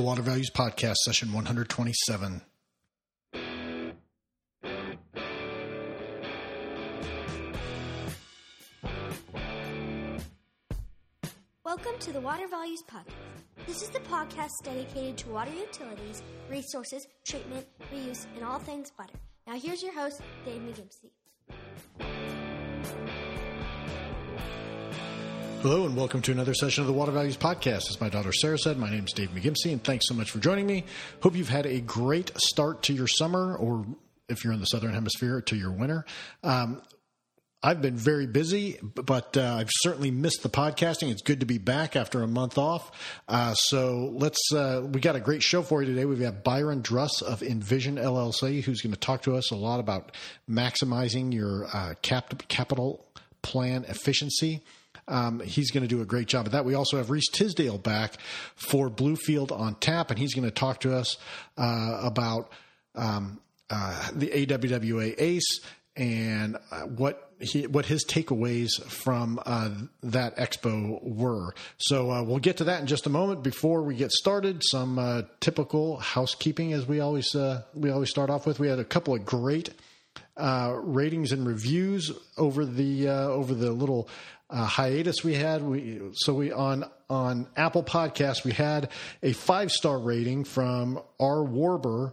to Water Values Podcast, session 127. Welcome to the Water Values Podcast. This is the podcast dedicated to water utilities, resources, treatment, reuse, and all things water. Now, here's your host, Dave McGimsey. Hello, and welcome to another session of the Water Values Podcast. As my daughter Sarah said, my name is Dave McGimsey, and thanks so much for joining me. Hope you've had a great start to your summer, or if you're in the Southern Hemisphere, to your winter. Um, I've been very busy, but uh, I've certainly missed the podcasting. It's good to be back after a month off. Uh, so let's, uh, we got a great show for you today. We've got Byron Druss of Envision LLC, who's going to talk to us a lot about maximizing your uh, cap- capital plan efficiency. Um, he's going to do a great job of that. We also have Reese Tisdale back for Bluefield on tap, and he's going to talk to us uh, about um, uh, the AWWA ACE and uh, what he, what his takeaways from uh, that expo were. So uh, we'll get to that in just a moment. Before we get started, some uh, typical housekeeping, as we always uh, we always start off with. We had a couple of great uh, ratings and reviews over the over the little uh, hiatus we had. We so we on on Apple Podcasts we had a five star rating from R Warber.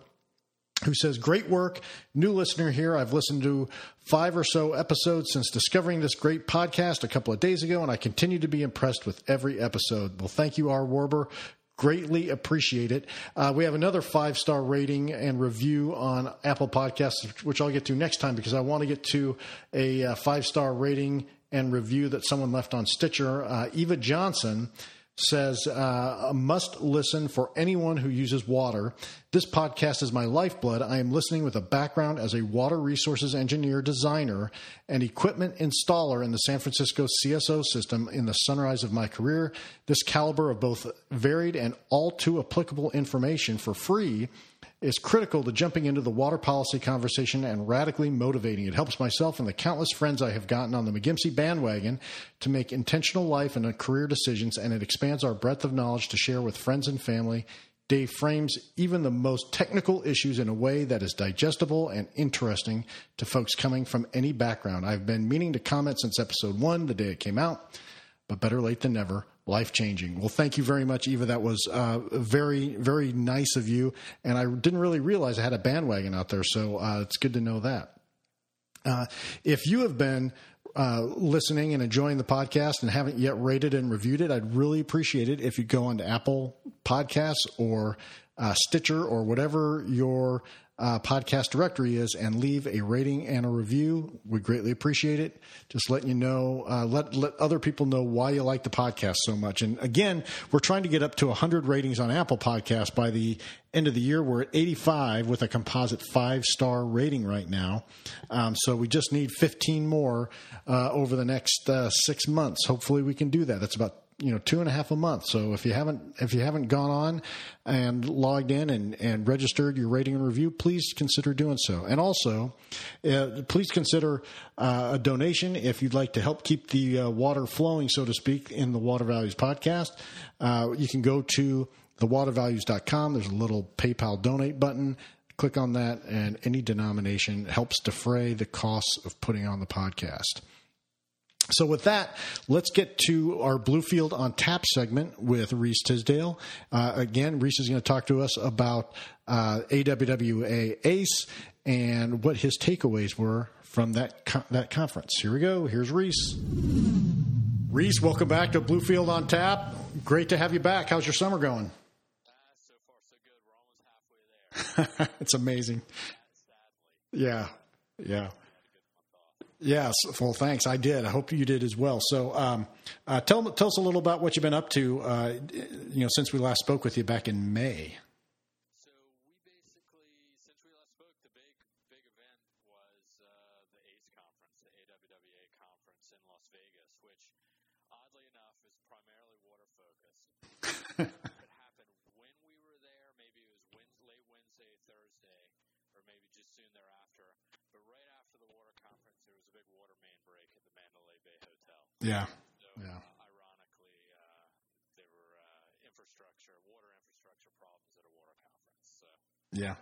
Who says, Great work. New listener here. I've listened to five or so episodes since discovering this great podcast a couple of days ago, and I continue to be impressed with every episode. Well, thank you, R. Warber greatly appreciate it. Uh, we have another five star rating and review on Apple Podcasts, which I'll get to next time because I want to get to a uh, five star rating and review that someone left on Stitcher. Uh, Eva Johnson says, uh, must listen for anyone who uses water. This podcast is my lifeblood. I am listening with a background as a water resources engineer, designer, and equipment installer in the San Francisco CSO system in the sunrise of my career. This caliber of both varied and all too applicable information for free is critical to jumping into the water policy conversation and radically motivating. It helps myself and the countless friends I have gotten on the McGimsey bandwagon to make intentional life and career decisions, and it expands our breadth of knowledge to share with friends and family. Dave frames even the most technical issues in a way that is digestible and interesting to folks coming from any background. I've been meaning to comment since episode one, the day it came out, but better late than never life changing. Well, thank you very much, Eva. That was uh, very, very nice of you. And I didn't really realize I had a bandwagon out there, so uh, it's good to know that. Uh, if you have been uh, listening and enjoying the podcast and haven't yet rated and reviewed it, I'd really appreciate it if you go onto Apple Podcasts or uh, Stitcher or whatever your uh, podcast directory is and leave a rating and a review. We greatly appreciate it. Just letting you know, uh, let let other people know why you like the podcast so much. And again, we're trying to get up to 100 ratings on Apple Podcasts by the end of the year. We're at 85 with a composite five star rating right now. Um, so we just need 15 more uh, over the next uh, six months. Hopefully, we can do that. That's about you know two and a half a month. So if you haven't if you haven't gone on and logged in and, and registered your rating and review, please consider doing so. And also, uh, please consider uh, a donation if you'd like to help keep the uh, water flowing, so to speak, in the Water Values podcast. Uh, you can go to thewatervalues.com. There's a little PayPal donate button. Click on that, and any denomination helps defray the costs of putting on the podcast. So, with that, let's get to our Bluefield on Tap segment with Reese Tisdale. Uh, again, Reese is going to talk to us about uh, AWWA ACE and what his takeaways were from that co- that conference. Here we go. Here's Reese. Reese, welcome back to Bluefield on Tap. Great to have you back. How's your summer going? so far, so good. We're almost halfway there. it's amazing. Yeah, yeah. Yes, well, thanks. I did. I hope you did as well. So, um, uh, tell tell us a little about what you've been up to. Uh, you know, since we last spoke with you back in May. So we basically, since we last spoke, the big big event was uh, the ACE conference, the AWWA conference in Las Vegas, which oddly enough is primarily water focused. it happened when we were there. Maybe it was Wednesday, late Wednesday, Thursday, or maybe just soon thereafter. But right after the water conference, there was a big water main break at the Mandalay Bay Hotel. Yeah, So, Yeah. uh, ironically, uh, there were uh, infrastructure, water infrastructure problems at a water conference. Yeah.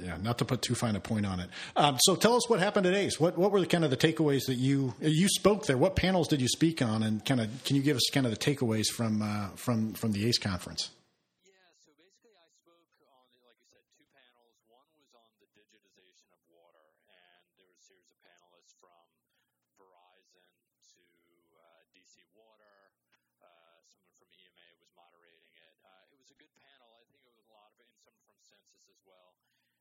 Yeah, not to put too fine a point on it. Um, so tell us what happened at ACE. What what were the kind of the takeaways that you you spoke there? What panels did you speak on, and kind of can you give us kind of the takeaways from uh, from from the ACE conference? Yeah, so basically I spoke on, like you said, two panels. One was on the digitization of water, and there was a series of panelists from Verizon to uh, DC Water. Uh, someone from EMA was moderating it. Uh, it was a good panel. I think it was a lot of it, and someone from Sensus as well.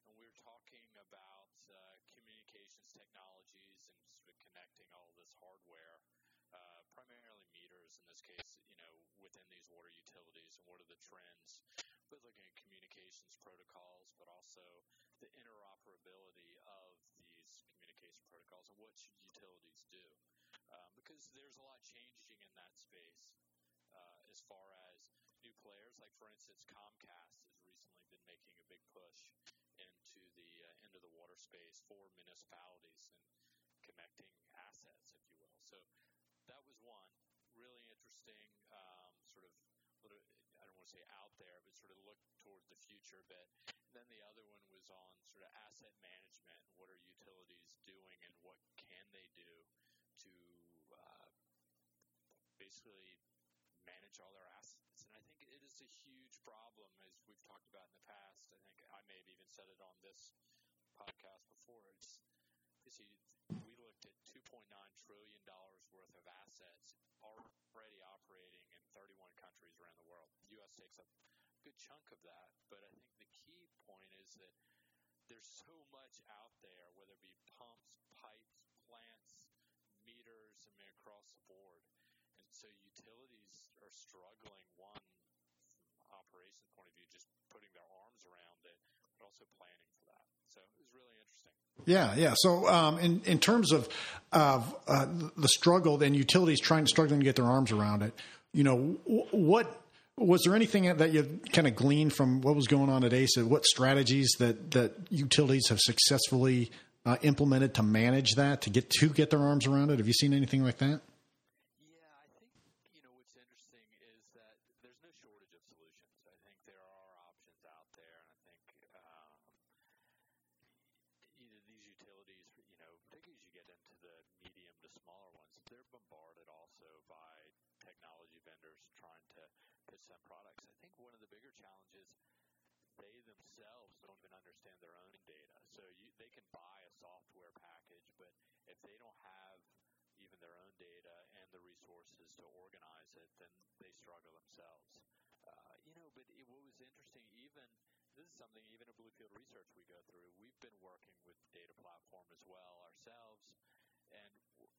And we were talking about uh, communications technologies and sort of connecting all of this hardware, uh, primarily meters in this case, you know, within these water utilities and what are the trends, both looking at communications protocols, but also the interoperability of these communication protocols and what should utilities do. Um, because there's a lot changing in that space uh, as far as new players, like for instance, Comcast has recently been making a big push into the uh, into the water space for municipalities and connecting assets, if you will. So that was one really interesting, um, sort of. Say out there, but sort of look toward the future a bit. And then the other one was on sort of asset management. What are utilities doing, and what can they do to uh, basically manage all their assets. And I think it is a huge problem, as we've talked about in the past. I think I may have even said it on this podcast before. It's, see, we looked at $2.9 trillion worth of assets already operating in 31 countries around the world. Takes up a good chunk of that, but I think the key point is that there's so much out there, whether it be pumps, pipes, plants, meters, I mean, across the board. And so utilities are struggling, one, from operations point of view, just putting their arms around it, but also planning for that. So it was really interesting. Yeah, yeah. So, um, in in terms of of uh, the struggle and utilities trying struggling to get their arms around it, you know, what was there anything that you kind of gleaned from what was going on at ACE? What strategies that that utilities have successfully uh, implemented to manage that to get to get their arms around it? Have you seen anything like that? Yeah, I think you know what's interesting is that there's no shortage of solutions. I think there are options out there, and I think um, you know, these utilities, you know, particularly as you get into the medium to smaller ones, they're bombarded also by technology vendors trying to pitch them products. I think one of the bigger challenges they themselves don't even understand their own data. So you, they can buy a software package, but if they don't have even their own data and the resources to organize it, then they struggle themselves. Uh, you know, but it, what was interesting, even this is something even at Bluefield Research we go through. We've been working with data platform as well ourselves, and w-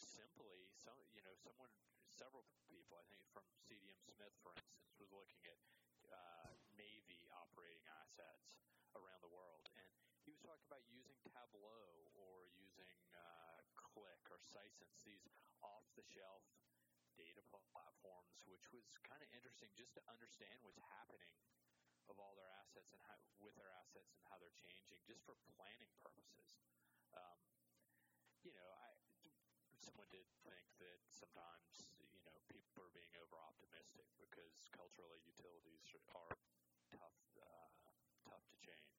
simply, some you know, someone, several people, I think from CDM Smith, for instance, was looking at uh, Navy operating assets around the world, and he was talking about using Tableau or using uh, Qlik or Sisense, these off-the-shelf data platforms, which was kind of interesting just to understand what's happening of all their assets and how with their assets and how they're changing, just for planning purposes. Um, you know, I someone did think that sometimes you know people are being over optimistic because culturally utilities are tough uh, tough to change.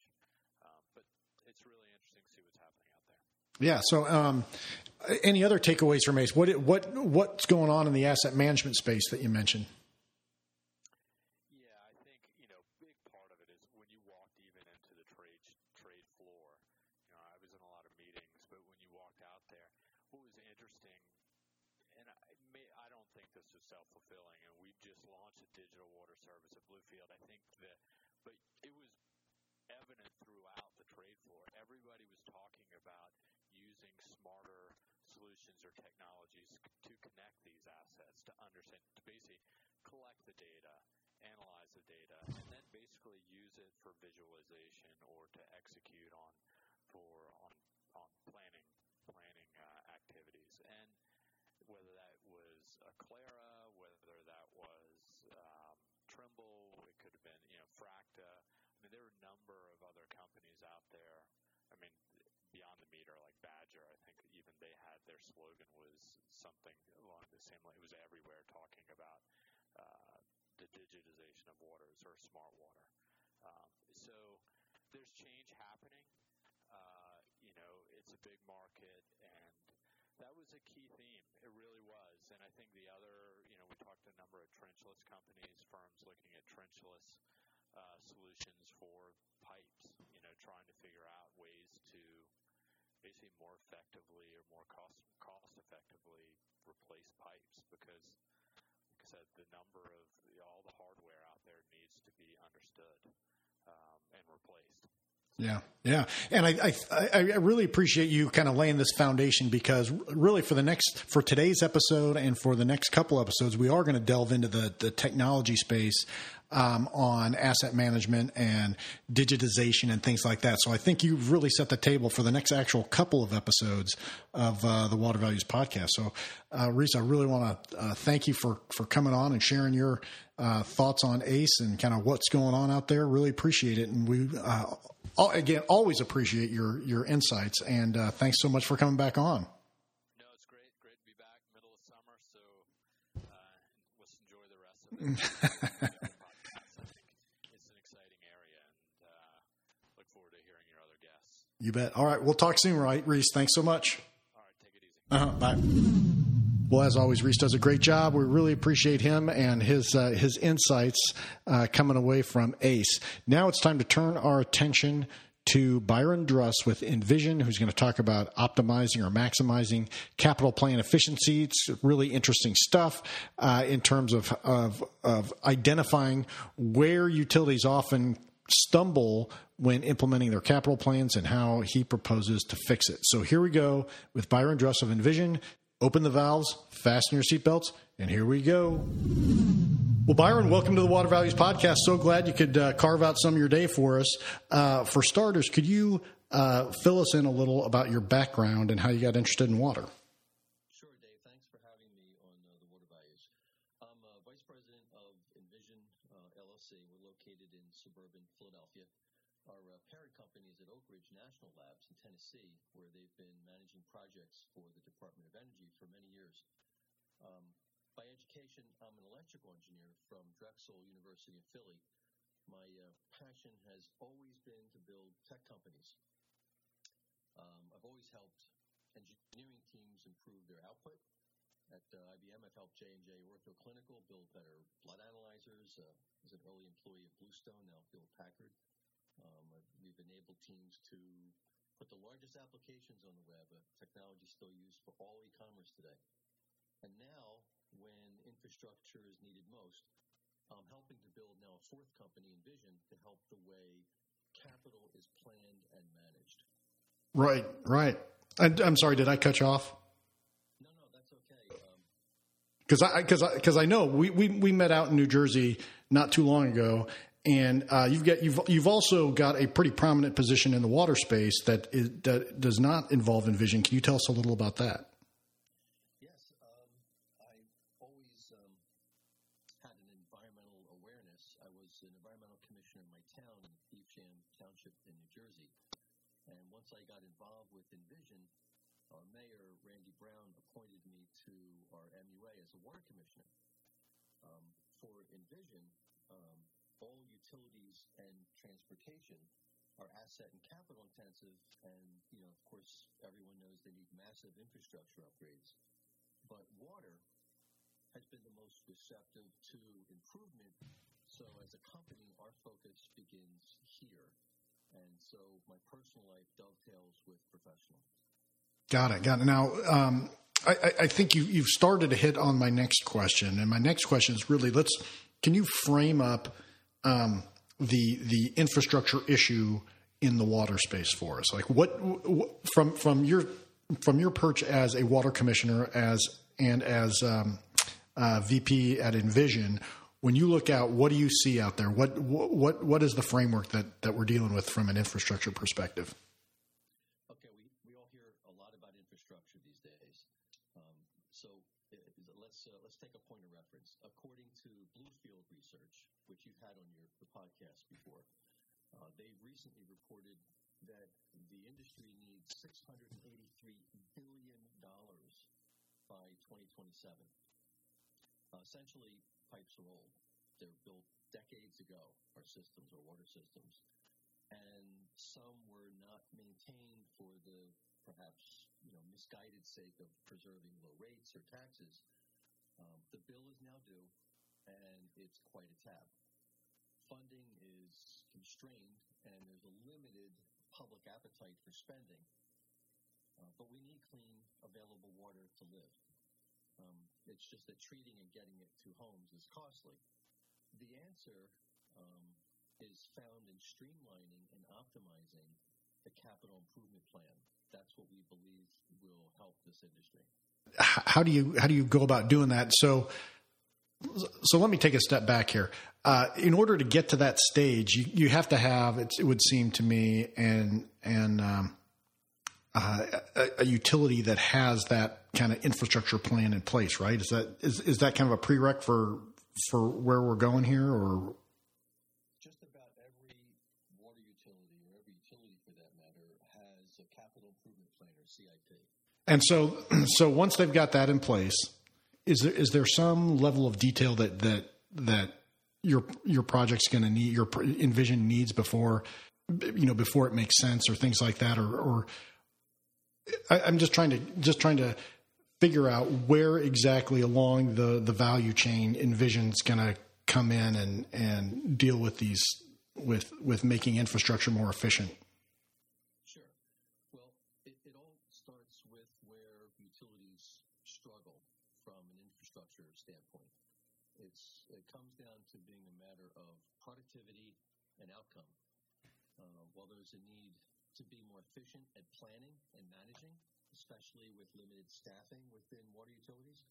Um, but it's really interesting to see what's happening out there. Yeah. So, um, any other takeaways from ACE? What what what's going on in the asset management space that you mentioned? Yeah, I think you know, big part of it is when you walked even into the trade trade floor. You know, I was in a lot of meetings, but when you walked out there, what was interesting, and I may, I don't think this is self fulfilling, and we just launched a digital water service at Bluefield. I think that, but it was evident throughout the trade floor. Everybody was talking about using smarter solutions or technologies to connect these assets to understand, to basically collect the data, analyze the data, and then basically use it for visualization or to execute on for on on planning planning uh, activities. And whether that was Aclara, whether that was um, Trimble, it could have been you know Fracta. I mean, there are a number of other companies out there. I mean, beyond the meter, like Badger, I think even they had their slogan was something along the same line. It was everywhere talking about uh, the digitization of waters or smart water. Um, so there's change happening. Uh, you know, it's a big market, and that was a key theme. It really was. And I think the other, you know, we talked to a number of trenchless companies, firms looking at trenchless uh, solutions for pipes. You know, trying to figure out ways to basically more effectively or more cost cost effectively replace pipes because like I said the number of all the hardware out there needs to be understood um, and replaced. Yeah, yeah, and I, I I really appreciate you kind of laying this foundation because really for the next for today's episode and for the next couple episodes we are going to delve into the the technology space um, on asset management and digitization and things like that. So I think you've really set the table for the next actual couple of episodes of uh, the Water Values podcast. So, uh, Reese, I really want to uh, thank you for for coming on and sharing your uh, thoughts on ACE and kind of what's going on out there. Really appreciate it, and we. Uh, again, always appreciate your your insights, and uh, thanks so much for coming back on. No, it's great. Great to be back middle of summer, so let's enjoy the rest of it. It's an exciting area, and uh, look forward to hearing your other guests. You bet. All right. We'll talk soon, right, Reese? Thanks so much. All right. Take it easy. Uh-huh, bye. Well, as always, Reese does a great job. We really appreciate him and his uh, his insights uh, coming away from ACE. Now it's time to turn our attention to Byron Druss with Envision, who's going to talk about optimizing or maximizing capital plan efficiency. It's really interesting stuff uh, in terms of, of, of identifying where utilities often stumble when implementing their capital plans and how he proposes to fix it. So here we go with Byron Druss of Envision. Open the valves, fasten your seatbelts, and here we go. Well, Byron, welcome to the Water Values Podcast. So glad you could uh, carve out some of your day for us. Uh, for starters, could you uh, fill us in a little about your background and how you got interested in water? Drexel University of Philly, my uh, passion has always been to build tech companies. Um, I've always helped engineering teams improve their output. At uh, IBM, I've helped J&J Ortho Clinical build better blood analyzers. Uh, as an early employee of Bluestone, now Hewlett Packard. Um, we've enabled teams to put the largest applications on the web, a technology still used for all e-commerce today. And now, when infrastructure is needed most, I'm helping to build now a fourth company, Envision, to help the way capital is planned and managed. Right, right. I, am sorry, did I cut you off? No, no, that's okay. Because um, I because I because I know we, we we met out in New Jersey not too long ago, and uh, you've got you've you've also got a pretty prominent position in the water space that is, that does not involve Envision. Can you tell us a little about that? Transportation are asset and capital intensive, and you know, of course, everyone knows they need massive infrastructure upgrades. But water has been the most receptive to improvement. So, as a company, our focus begins here, and so my personal life dovetails with professional. Got it. Got it. Now, um, I, I, think you, you've started to hit on my next question, and my next question is really let's. Can you frame up um, the the infrastructure issue in the water space for us? Like what, what from from your from your perch as a water commissioner as and as um, uh, VP at Envision, when you look out, what do you see out there? What what what is the framework that that we're dealing with from an infrastructure perspective? By 2027. Uh, essentially, pipes are old. They were built decades ago, our systems, our water systems. and some were not maintained for the perhaps you know misguided sake of preserving low rates or taxes. Um, the bill is now due, and it's quite a tab. Funding is constrained, and there's a limited public appetite for spending. Uh, but we need clean, available water to live. Um, it's just that treating and getting it to homes is costly. The answer um, is found in streamlining and optimizing the capital improvement plan. That's what we believe will help this industry. How do you how do you go about doing that? So so let me take a step back here. Uh, in order to get to that stage, you, you have to have it would seem to me and and um, uh, a, a, utility that has that kind of infrastructure plan in place, right? Is that is is that kind of a prereq for for where we're going here, or just about every water utility or every utility for that matter has a capital improvement plan or CIP. And so, so once they've got that in place, is there is there some level of detail that that that your your project's going to need your envision needs before you know before it makes sense or things like that or or I, I'm just trying to just trying to figure out where exactly along the the value chain envision's going to come in and and deal with these with with making infrastructure more efficient. Sure. Well, it, it all starts with where utilities struggle from an infrastructure standpoint. It's it comes down to being a matter of productivity and outcome. Uh, need to be more efficient at planning and managing, especially with limited staffing within water utilities.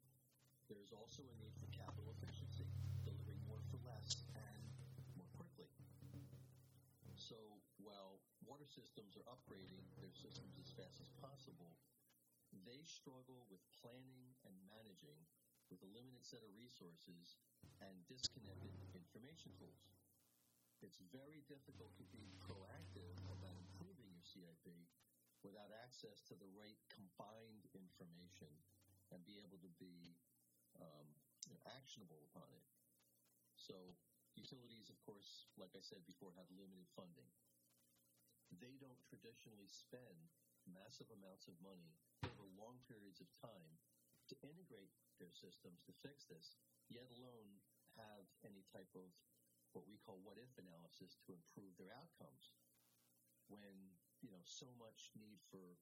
There's also a need for capital efficiency, delivering more for less and more quickly. So while water systems are upgrading their systems as fast as possible, they struggle with planning and managing with a limited set of resources and disconnected information tools. It's very difficult to be proactive about improving your CIP without access to the right combined information and be able to be um, you know, actionable upon it. So utilities, of course, like I said before, have limited funding. They don't traditionally spend massive amounts of money over long periods of time to integrate their systems to fix this, yet alone have any type of what we call what if analysis to improve their outcomes. When you know so much need for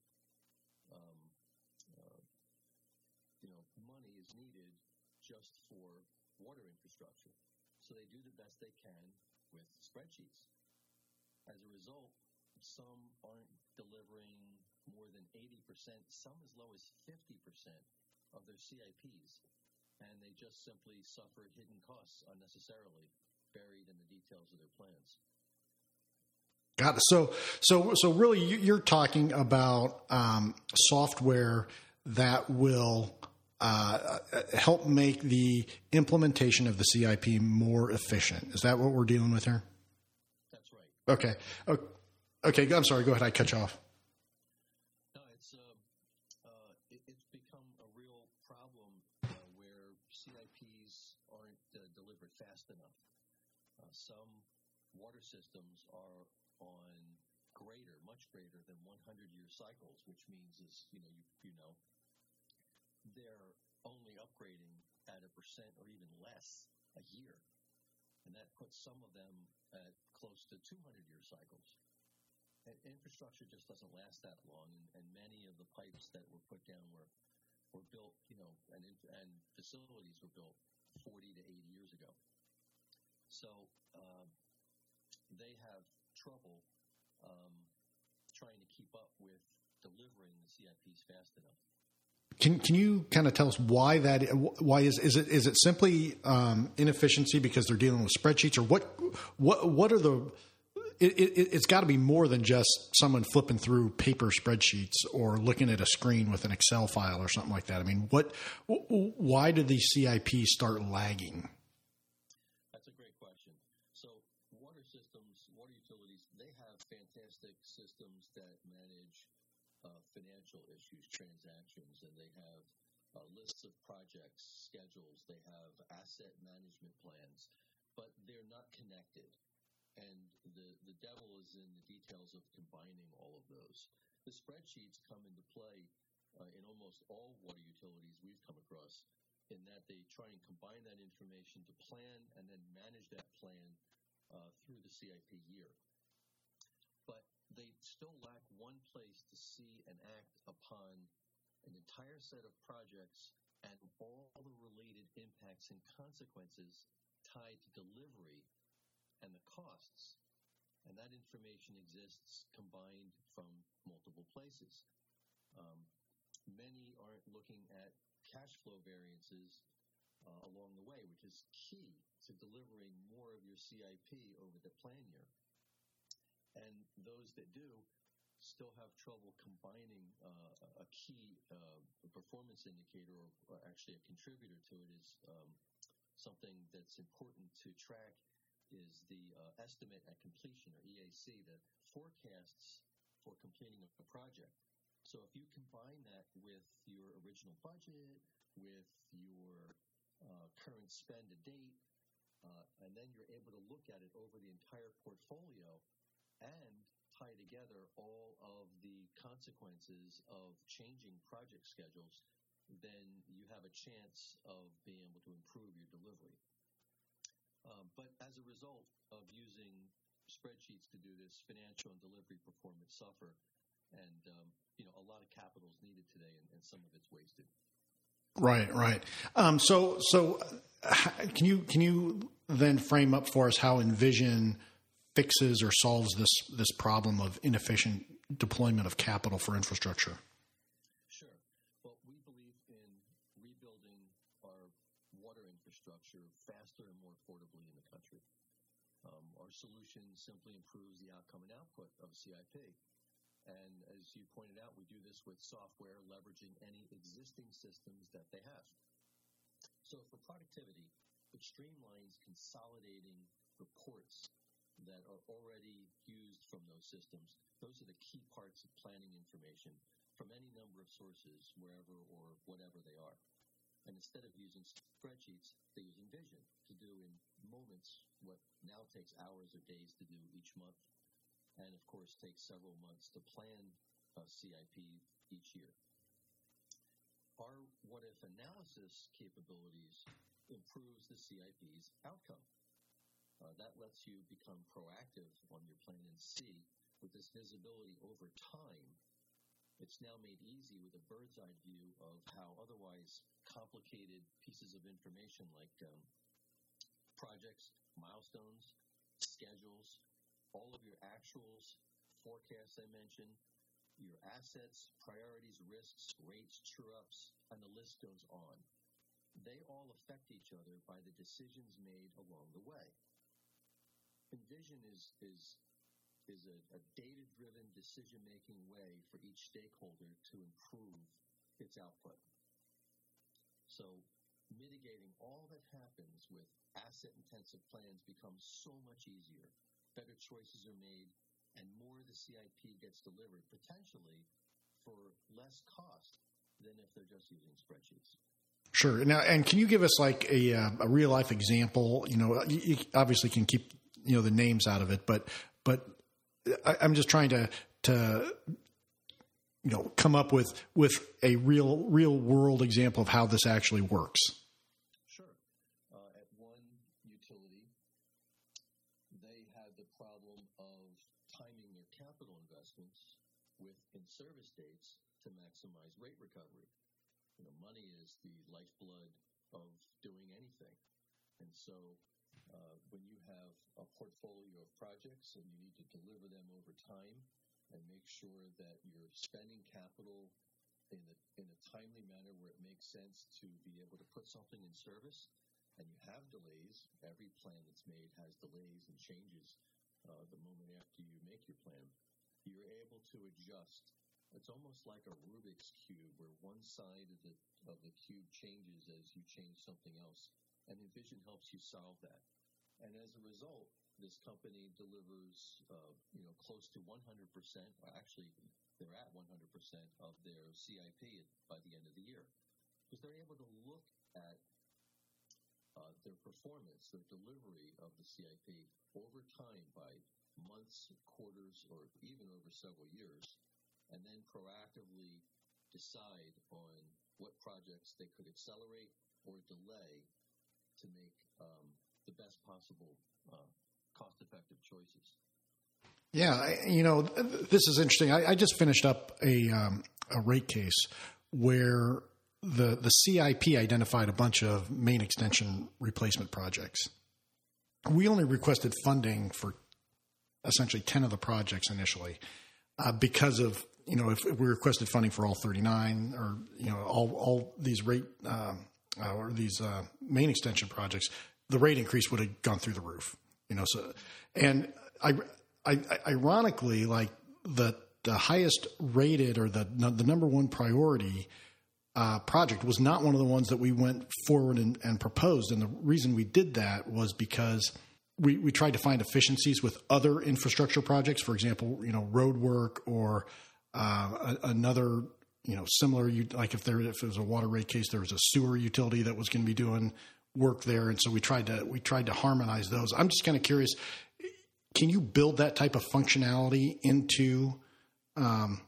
um, uh, you know money is needed just for water infrastructure. So they do the best they can with spreadsheets. As a result, some aren't delivering more than 80%, some as low as 50% of their CIPs, and they just simply suffer hidden costs unnecessarily buried in the details of their plans. Got it. So, so, so really, you're talking about um, software that will uh, help make the implementation of the CIP more efficient. Is that what we're dealing with here? That's right. Okay. Okay. I'm sorry. Go ahead. I cut you off. No, it's uh, uh, it, it's become a real problem uh, where CIPs aren't uh, delivered fast enough. Uh, some water systems are on greater, than 100 year cycles, which means is, you know, you, you know, they're only upgrading at a percent or even less a year. And that puts some of them at close to 200 year cycles. And infrastructure just doesn't last that long, and, and many of the pipes that were put down were were built, you know, and and facilities were built 40 to 80 years ago. So uh, they have trouble um, trying to keep up with delivering the CIPs fast enough. Can can you kind of tell us why that? Why is is it is it simply um, inefficiency because they're dealing with spreadsheets, or what what what are the? It, it, it's got to be more than just someone flipping through paper spreadsheets or looking at a screen with an Excel file or something like that. I mean, what? Why do these CIPs start lagging? That's a great question. So, water systems, water utilities, they have fantastic systems that manage uh, financial issues, transactions, and they have of projects, schedules, they have asset management plans, but they're not connected. And the, the devil is in the details of combining all of those. The spreadsheets come into play uh, in almost all water utilities we've come across in that they try and combine that information to plan and then manage that plan uh, through the CIP year. But they still lack one place to see and act upon an entire set of projects and all the related impacts and consequences tied to delivery and the costs. And that information exists combined from multiple places. Um, many aren't looking at cash flow variances uh, along the way, which is key to delivering more of your CIP over the plan year. And those that do still have trouble combining uh, a key uh, performance indicator, or, actually a contributor to it, is um, something that's important to track is the uh, estimate at completion, or EAC, the forecasts for completing a project. So if you combine that with your original budget, with your uh, current spend to date, uh, and then you're able to look at it over the entire portfolio and tie together all of the consequences of changing project schedules, then you have a chance of being able to improve your delivery. Um, but as a result of using spreadsheets to do this, financial and delivery performance suffer, and um, you know a lot of capital is needed today, and, and some of it's wasted. Right, right. Um, so, so can you can you then frame up for us how Envision fixes or solves this this problem of inefficient deployment of capital for infrastructure? Sure. Well, we believe in rebuilding our water infrastructure faster and more affordably in the country. Um, our solution simply improves the outcome and output of CIP. And as you pointed out, we do this with software leveraging any existing systems that they have. So for productivity, it streamlines consolidating reports that are already used from those systems. Those are the key parts of planning information from any number of sources, wherever or whatever they are. And instead of using spreadsheets, they use vision to do in moments what now takes hours or days to do each month and of course takes several months to plan a CIP each year. Our what if analysis capabilities improves the CIP's outcome. Uh, that lets you become proactive on your plan and see with this visibility over time. It's now made easy with a bird's eye view of how otherwise complicated pieces of information like um, projects, milestones, schedules, all of your actuals, forecasts I mentioned, your assets, priorities, risks, rates, true ups, and the list goes on. They all affect each other by the decisions made along the way. Envision is, is, is a, a data driven decision making way for each stakeholder to improve its output. So mitigating all that happens with asset intensive plans becomes so much easier better choices are made, and more of the CIP gets delivered potentially for less cost than if they're just using spreadsheets. Sure. Now, and can you give us like a, uh, a real life example? You know, you obviously can keep you know the names out of it, but but I'm just trying to to you know come up with with a real real world example of how this actually works. Sure. Uh, at one utility, they had the problem of timing their capital investments with in service dates to maximize rate recovery. You know, money is the lifeblood of doing anything. And so uh, when you have a portfolio of projects and you need to deliver them over time and make sure that you're spending capital in a, in a timely manner where it makes sense to be able to put something in service and you have delays, every plan that's made has delays and changes uh, the moment after you make your plan. You're able to adjust it's almost like a Rubik's cube where one side of the of the cube changes as you change something else, and Envision helps you solve that. And as a result, this company delivers, uh, you know, close to 100%. Actually, they're at 100% of their CIP by the end of the year because they're able to look at uh, their performance, their delivery of the CIP over time by months, quarters, or even over several years, and then proactively decide on what projects they could accelerate or delay to make um, the best possible uh, cost effective choices. Yeah, I, you know, this is interesting. I, I just finished up a um, a rate case where the the CIP identified a bunch of main extension replacement projects. We only requested funding for essentially ten of the projects initially uh, because of you know if, we requested funding for all thirty nine or you know all all these rate um, uh, or these uh, main extension projects, the rate increase would have gone through the roof. You know, so and I, I ironically like the the highest rated or the the number one priority uh, project was not one of the ones that we went forward and, and, proposed. And the reason we did that was because we, we tried to find efficiencies with other infrastructure projects, for example, you know, road work or uh, another, you know, similar, like if there if it was a water rate case, there was a sewer utility that was going to be doing work there, and so we tried to we tried to harmonize those. I'm just kind of curious, can you build that type of functionality into um,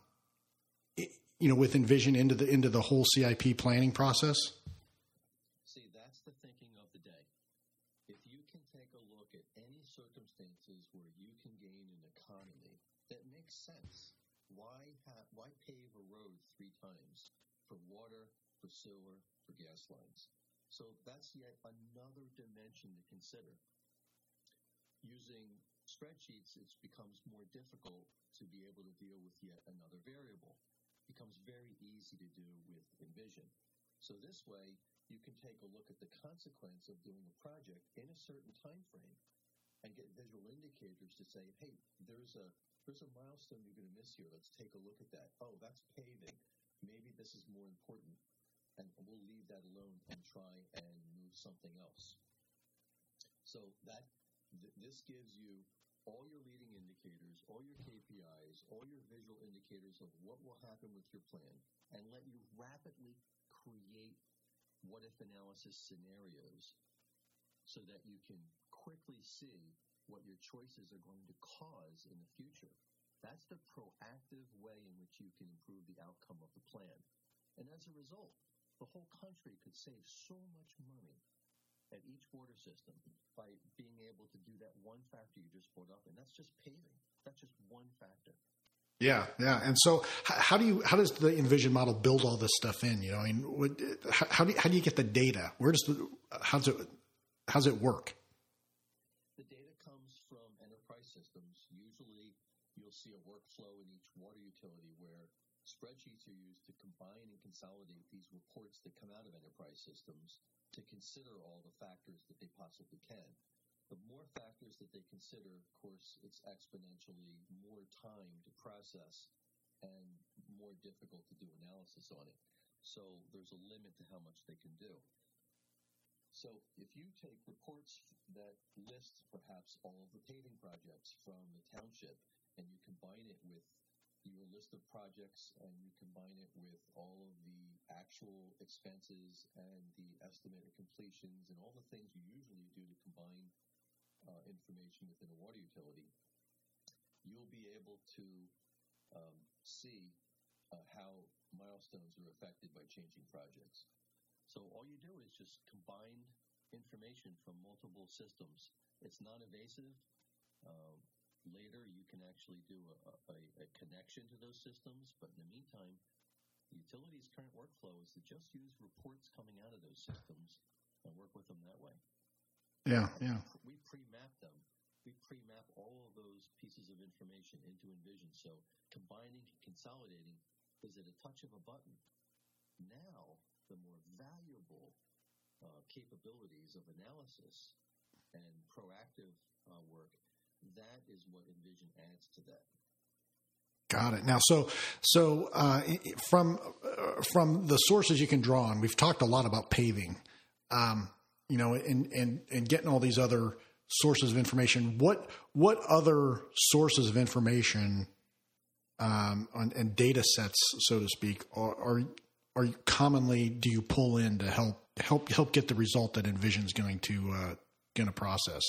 you know, with Envision into the into the whole CIP planning process? See, that's the thinking of the day. If you can take a look at any circumstances where you can gain an economy that makes sense, why ha- why pave a road three times for water, for sewer, for gas lines? So that's yet another dimension to consider. Using spreadsheets, it becomes more difficult to be able to deal with yet another variable becomes very easy to do with Envision. So this way, you can take a look at the consequence of doing a project in a certain time frame and get visual indicators to say, hey, there's a there's a milestone you're going to miss here. Let's take a look at that. Oh, that's paving. Maybe this is more important, and we'll leave that alone and try and move something else. So that th- this gives you all your leading indicators, all your KPIs, all your visual indicators of what will happen with your plan, and let you rapidly create what if analysis scenarios so that you can quickly see what your choices are going to cause in the future. That's the proactive way in which you can improve the outcome of the plan. And as a result, the whole country could save so much money at each water system by being able to do that one factor you just brought up, and that's just paving. That's just one factor. Yeah, yeah. And so, how do you how does the Envision model build all this stuff in? You know, I mean, what, how do you, how do you get the data? Where does the how does it how does it work? The data comes from enterprise systems. Usually, you'll see a workflow in each water utility where spreadsheets are used to combine and consolidate these reports that come out of enterprise systems to consider all the factors that they possibly can. The more factors that they consider, of course, it's exponentially more time to process and more difficult to do analysis on it. So there's a limit to how much they can do. So if you take reports that list perhaps all of the paving projects from the township and you combine it with your list of projects and you combine it with all of the actual expenses and the estimated completions and all the things you usually do to combine uh, information within a water utility, you'll be able to um, see uh, how milestones are affected by changing projects. So all you do is just combine information from multiple systems. It's non-invasive. Um, later you can actually do a, a, a, connection to those systems. But in the meantime, the utility's current workflow is to just use reports coming out of those systems and work with them that way. Yeah, yeah. We pre-map them. We pre-map all of those pieces of information into Envision. So combining and consolidating is at a touch of a button. Now, the more valuable uh, capabilities of analysis and proactive uh, work that is what Envision adds to that. Got it. Now, so so uh, from uh, from the sources you can draw on, we've talked a lot about paving, um, you know, and and and getting all these other sources of information. What what other sources of information um, on, and data sets, so to speak, are, are are commonly do you pull in to help help help get the result that Envision's going to uh, going to process?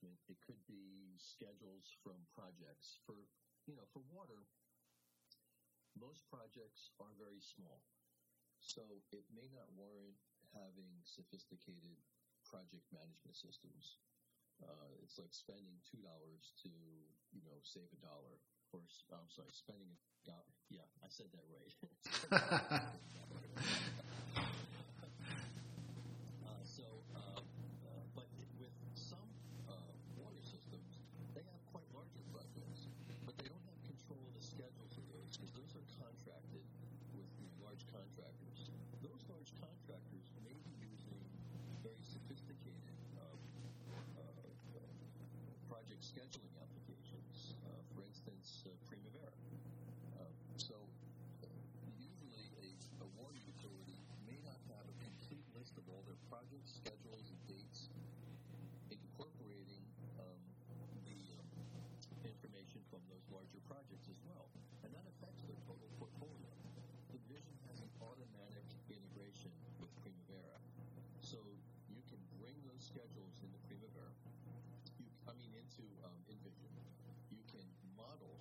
management. It could be schedules from projects. For you know, for water, most projects are very small, so it may not warrant having sophisticated project management systems. Uh, it's like spending two dollars to you know save a dollar, or I'm sorry, spending a dollar. Yeah, I said that right. Uh, so, uh, uh, but with some uh, water systems, they have quite larger projects, but they don't have control of the schedules of those because those are contracted with you know, large contractors. Those large contractors may be using very sophisticated um, uh, uh, project scheduling applications. Uh, for instance, uh, Primavera. Um, so usually a, a water utility may not have a complete list of all their projects, schedules, and dates, incorporating um, the um, information from those larger projects as well. And that affects their total portfolio. Envision has an automatic integration with Primavera. So you can bring those schedules into Primavera. I into um, Envision. You can model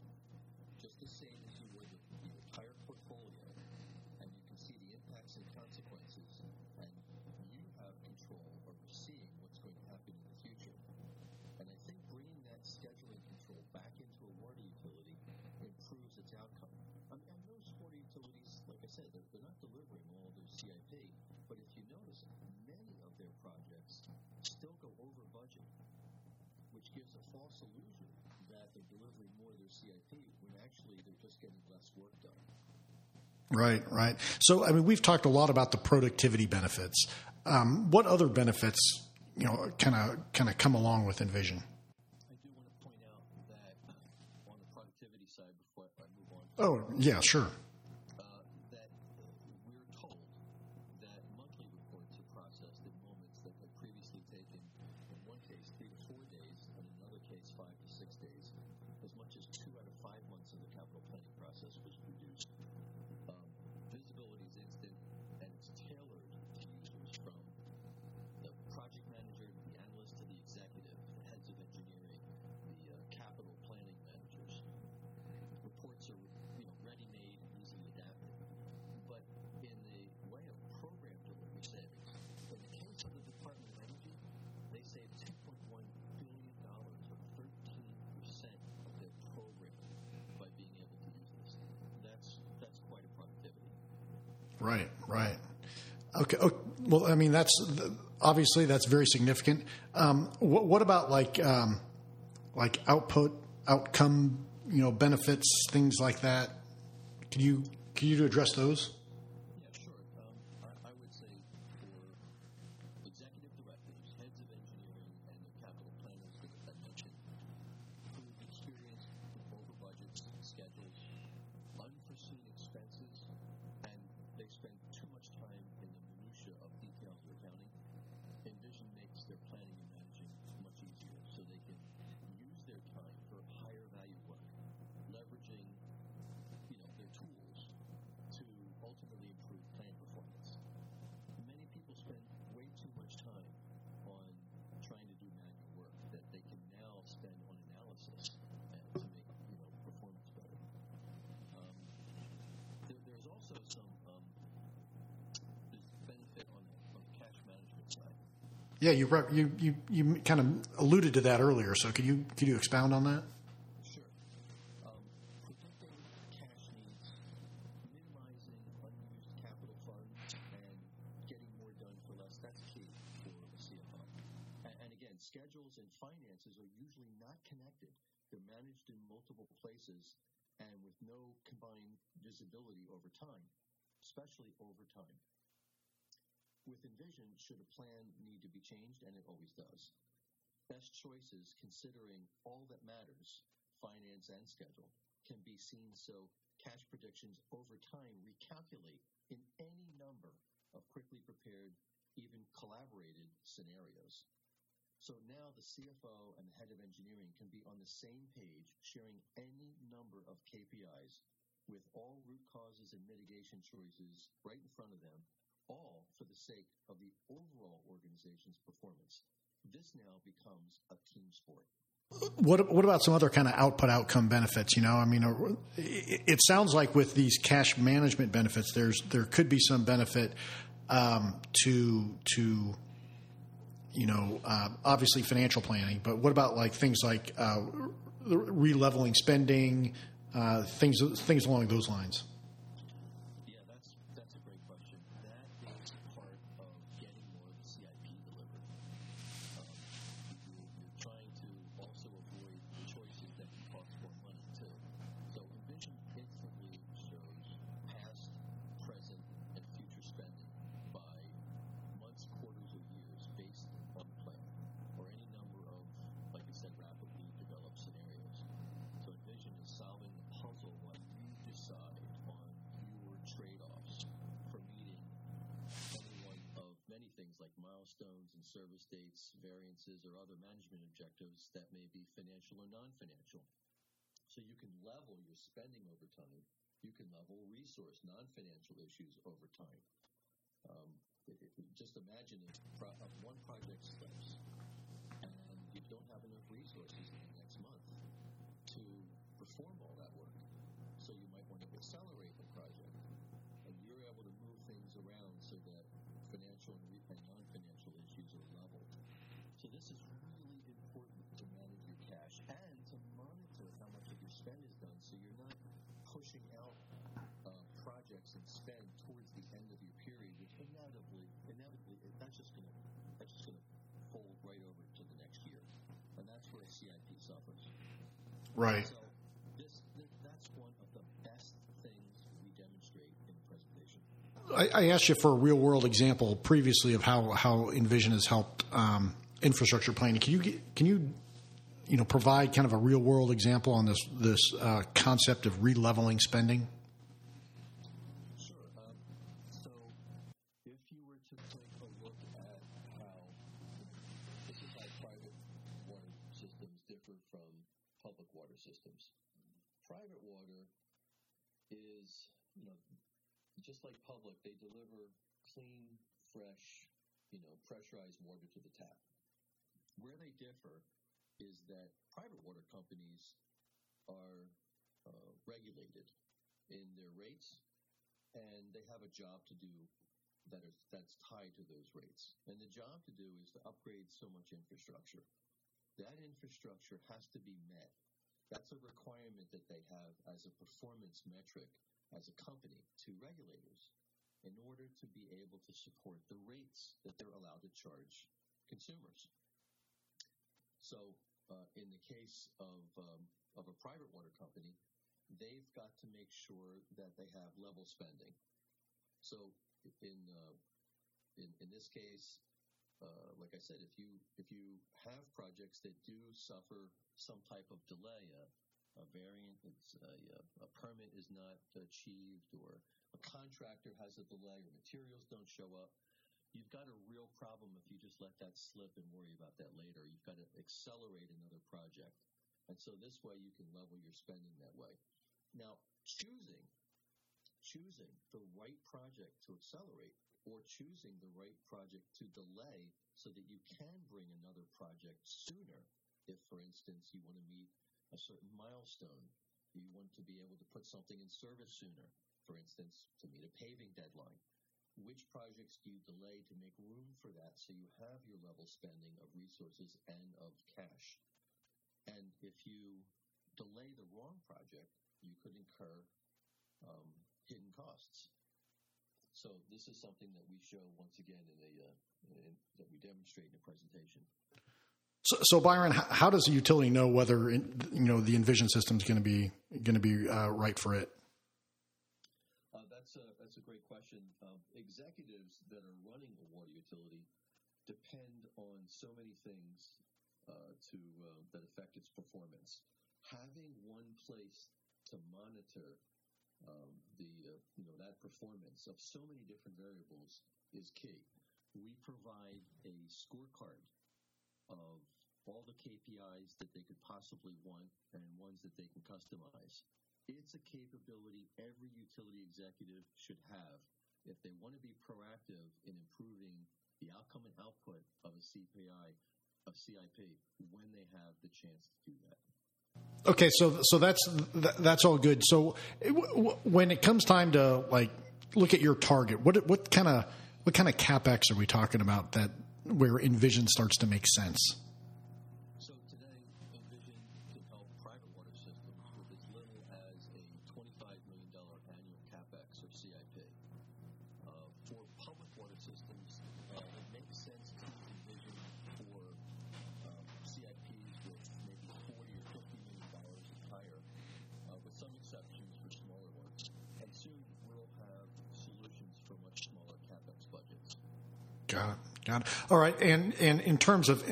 just the same as you would the, entire portfolio, and you can see the impacts and consequences, and you have control over seeing what's going to happen in the future. And I think bringing that scheduling control back into a water utility improves its outcome. I mean, those water utilities, like I said, they're, they're not delivering all their CIP, but if you notice, many of their projects still go over budget which gives a false illusion that they're delivering more of their CIP when actually they're just getting less work done. Right, right. So, I mean, we've talked a lot about the productivity benefits. Um, what other benefits, you know, kind of kind of come along with Envision? I do want to point out that on the productivity side, before I move on, Oh, yeah, sure. Okay. oh, well, I mean, that's obviously that's very significant. Um, what, what about like um, like output, outcome, you know, benefits, things like that? Can you can you address those? Yeah, you you you you kind of alluded to that earlier. So could you could you expound on that? Sure. Um, predicting cash needs, minimizing unused capital funds, and getting more done for less, that's key for a CFO. And again, schedules and finances are usually not connected. They're managed in multiple places and with no combined visibility over time, especially over time. With Envision, should a plan need to be changed, and it always does, best choices considering all that matters, finance and schedule, can be seen so cash predictions over time recalculate in any number of quickly prepared, even collaborated scenarios. So now the CFO and the head of engineering can be on the same page, sharing any number of KPIs with all root causes and mitigation choices right in front of them, all for the sake of the overall organization's performance. this now becomes a team sport. What what about some other kind of output outcome benefits? You know, I mean, it, it sounds like with these cash management benefits, there's there could be some benefit um, to to you know uh, obviously financial planning, but what about like things like uh, releveling spending, uh, things things along those lines? Variances, or other management objectives that may be financial or non-financial. So you can level your spending over time. You can level resource non-financial issues over time. Um, it, it, just imagine if one project slips and you don't have enough resources in the next month to perform all that work. So you might want to accelerate the project and you're able to move things around so that financial and non-financial issues are leveled. So this is really important to manage your cash and to monitor how much of your spend is done so you're not pushing out uh, projects and spend towards the end of your period, which inevitably, inevitably, that's just going to that's just going to fold right over to the next year, and that's where CIP suffers. Right. So this, that's one of the best things we demonstrate in the presentation. I, I asked you for a real world example previously of how how Envision has helped um, infrastructure planning. Can you can you you know provide kind of a real world example on this this uh, concept of releveling spending? Sure. So if you were to take a look at how how private water systems differ from public water systems. Private water is, you know, just like public, they deliver clean, fresh, you know, pressurized water to the tap. Where they differ is that private water companies are uh, regulated in their rates, and they have a job to do that is that's tied to those rates. And the job to do is to upgrade so much infrastructure. That infrastructure has to be met. That's a requirement that they have as a performance metric as a company to regulators in order to be able to support the rates that they're allowed to charge consumers. So, uh, in the case of um, of a private water company, they've got to make sure that they have level spending. So, in uh, in, in this case, uh, like I said, if you if you have projects that do suffer some type of delay, a, a variant, it's a, a permit is not achieved, or a contractor has a delay, or materials don't show up, you've got a real problem if you just let that slip and worry about that later. You've got to accelerate another project, and so this way you can level your spending that way. Now, choosing choosing the right project to accelerate or choosing the right project to delay so that you can bring another project sooner. If, for instance, you want to meet a certain milestone, you want to be able to put something in service sooner, for instance, to meet a paving deadline. Which projects do you delay to make room for that so you have your level spending of resources and of cash? And if you delay the wrong project, you could incur um, hidden costs. So this is something that we show once again in a uh, in, that we demonstrate in a presentation. So, so Byron, how, how does a utility know whether you know the Envision system is going to be going to be uh, right for it? Uh, that's a that's a great question. Um, executives that are running a water utility depend on so many things uh, to uh, that affect its performance. Having one place to monitor um, the uh, you know that performance of so many different variables is key. We provide a scorecard of all the KPIs that they could possibly want and ones that they can customize. It's a capability every utility executive should have if they want to be proactive in improving the outcome and output of a CPI of CIP when they have the chance to do that. Okay, so so that's that's all good. So when it comes time to like look at your target, what what kind of what kind of capex are we talking about that where Envision starts to make sense? All right. And and in terms of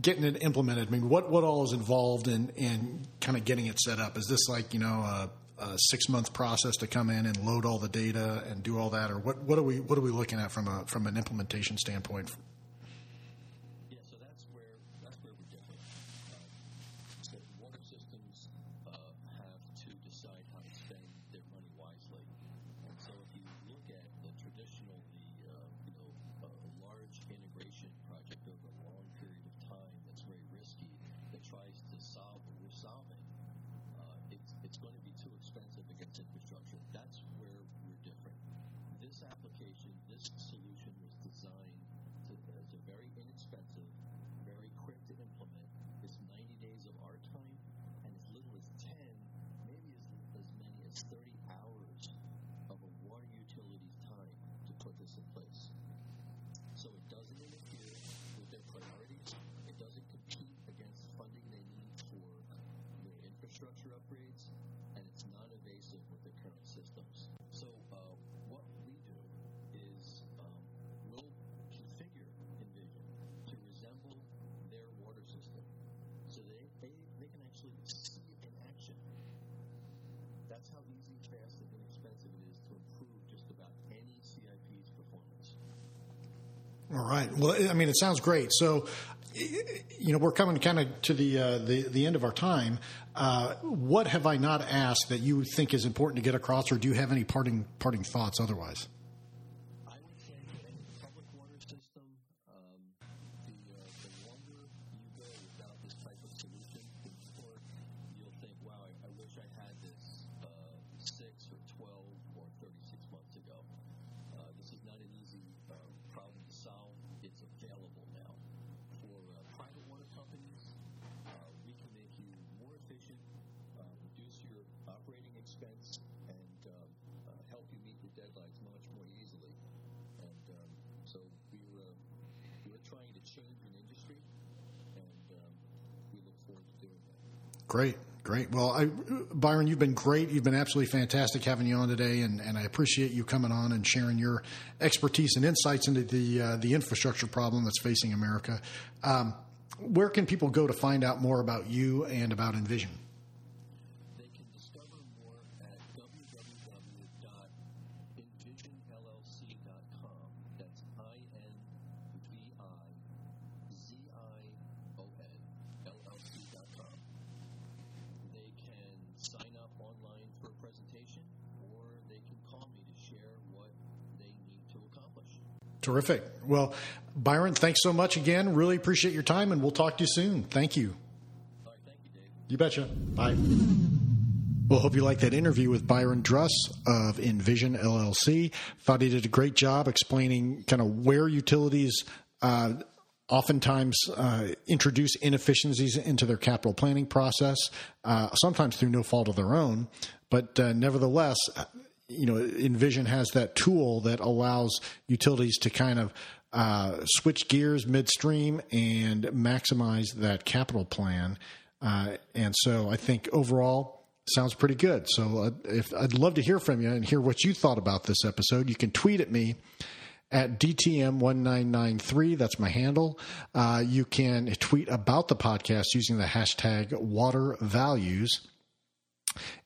getting it implemented, I mean, what what all is involved in in kind of getting it set up? Is this like you know a, a six month process to come in and load all the data and do all that, or what what are we what are we looking at from a from an implementation standpoint? All right. Well, I mean, it sounds great. So, you know, we're coming kind of to the uh, the, the end of our time. Uh, what have I not asked that you think is important to get across, or do you have any parting parting thoughts otherwise? Well, I, Byron, you've been great. You've been absolutely fantastic having you on today, and, and I appreciate you coming on and sharing your expertise and insights into the uh, the infrastructure problem that's facing America. Um, where can people go to find out more about you and about Envision? Terrific. Well, Byron, thanks so much again. Really appreciate your time, and we'll talk to you soon. Thank you. thank you, Dave. You betcha. Bye. Well, hope you liked that interview with Byron Druss of Envision LLC. Thought he did a great job explaining kind of where utilities uh, oftentimes uh, introduce inefficiencies into their capital planning process, uh, sometimes through no fault of their own. But uh, nevertheless, you know, Envision has that tool that allows utilities to kind of uh, switch gears midstream and maximize that capital plan. Uh, and so I think overall sounds pretty good. So uh, if I'd love to hear from you and hear what you thought about this episode, you can tweet at me at DTM1993. That's my handle. Uh, you can tweet about the podcast using the hashtag water values.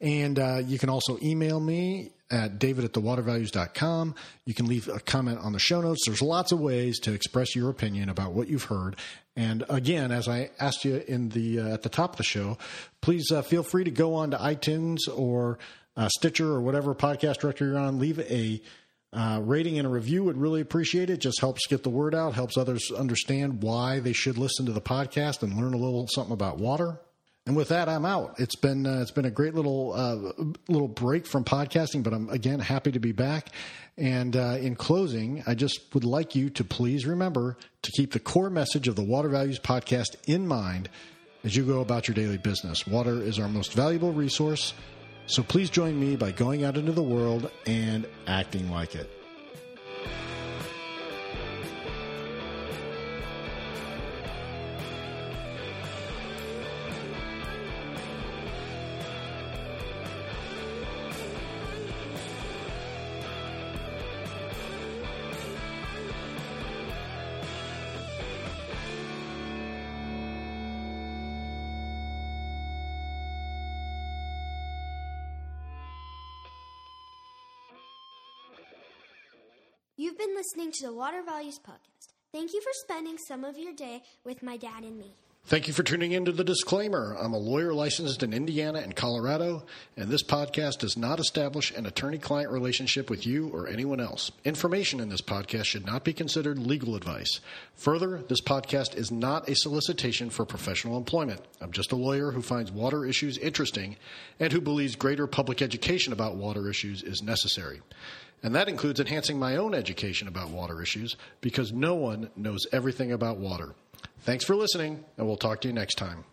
And uh, you can also email me at david at thewatervalues.com. You can leave a comment on the show notes. There's lots of ways to express your opinion about what you've heard. And again, as I asked you in the uh, at the top of the show, please uh, feel free to go on to iTunes or uh, Stitcher or whatever podcast directory you're on. Leave a Uh, rating and a review would really appreciate it. Just helps get the word out, helps others understand why they should listen to the podcast and learn a little something about water. And with that, I'm out. It's been uh, it's been a great little uh, little break from podcasting, but I'm again happy to be back. And uh, in closing, I just would like you to please remember to keep the core message of the Water Values podcast in mind as you go about your daily business. Water is our most valuable resource, so please join me by going out into the world and acting like it. To the Water Values Podcast. Thank you for spending some of your day with my dad and me. Thank you for tuning in to the disclaimer. I'm a lawyer licensed in Indiana and Colorado, and this podcast does not establish an attorney client relationship with you or anyone else. Information in this podcast should not be considered legal advice. Further, this podcast is not a solicitation for professional employment. I'm just a lawyer who finds water issues interesting and who believes greater public education about water issues is necessary. And that includes enhancing my own education about water issues because no one knows everything about water. Thanks for listening, and we'll talk to you next time.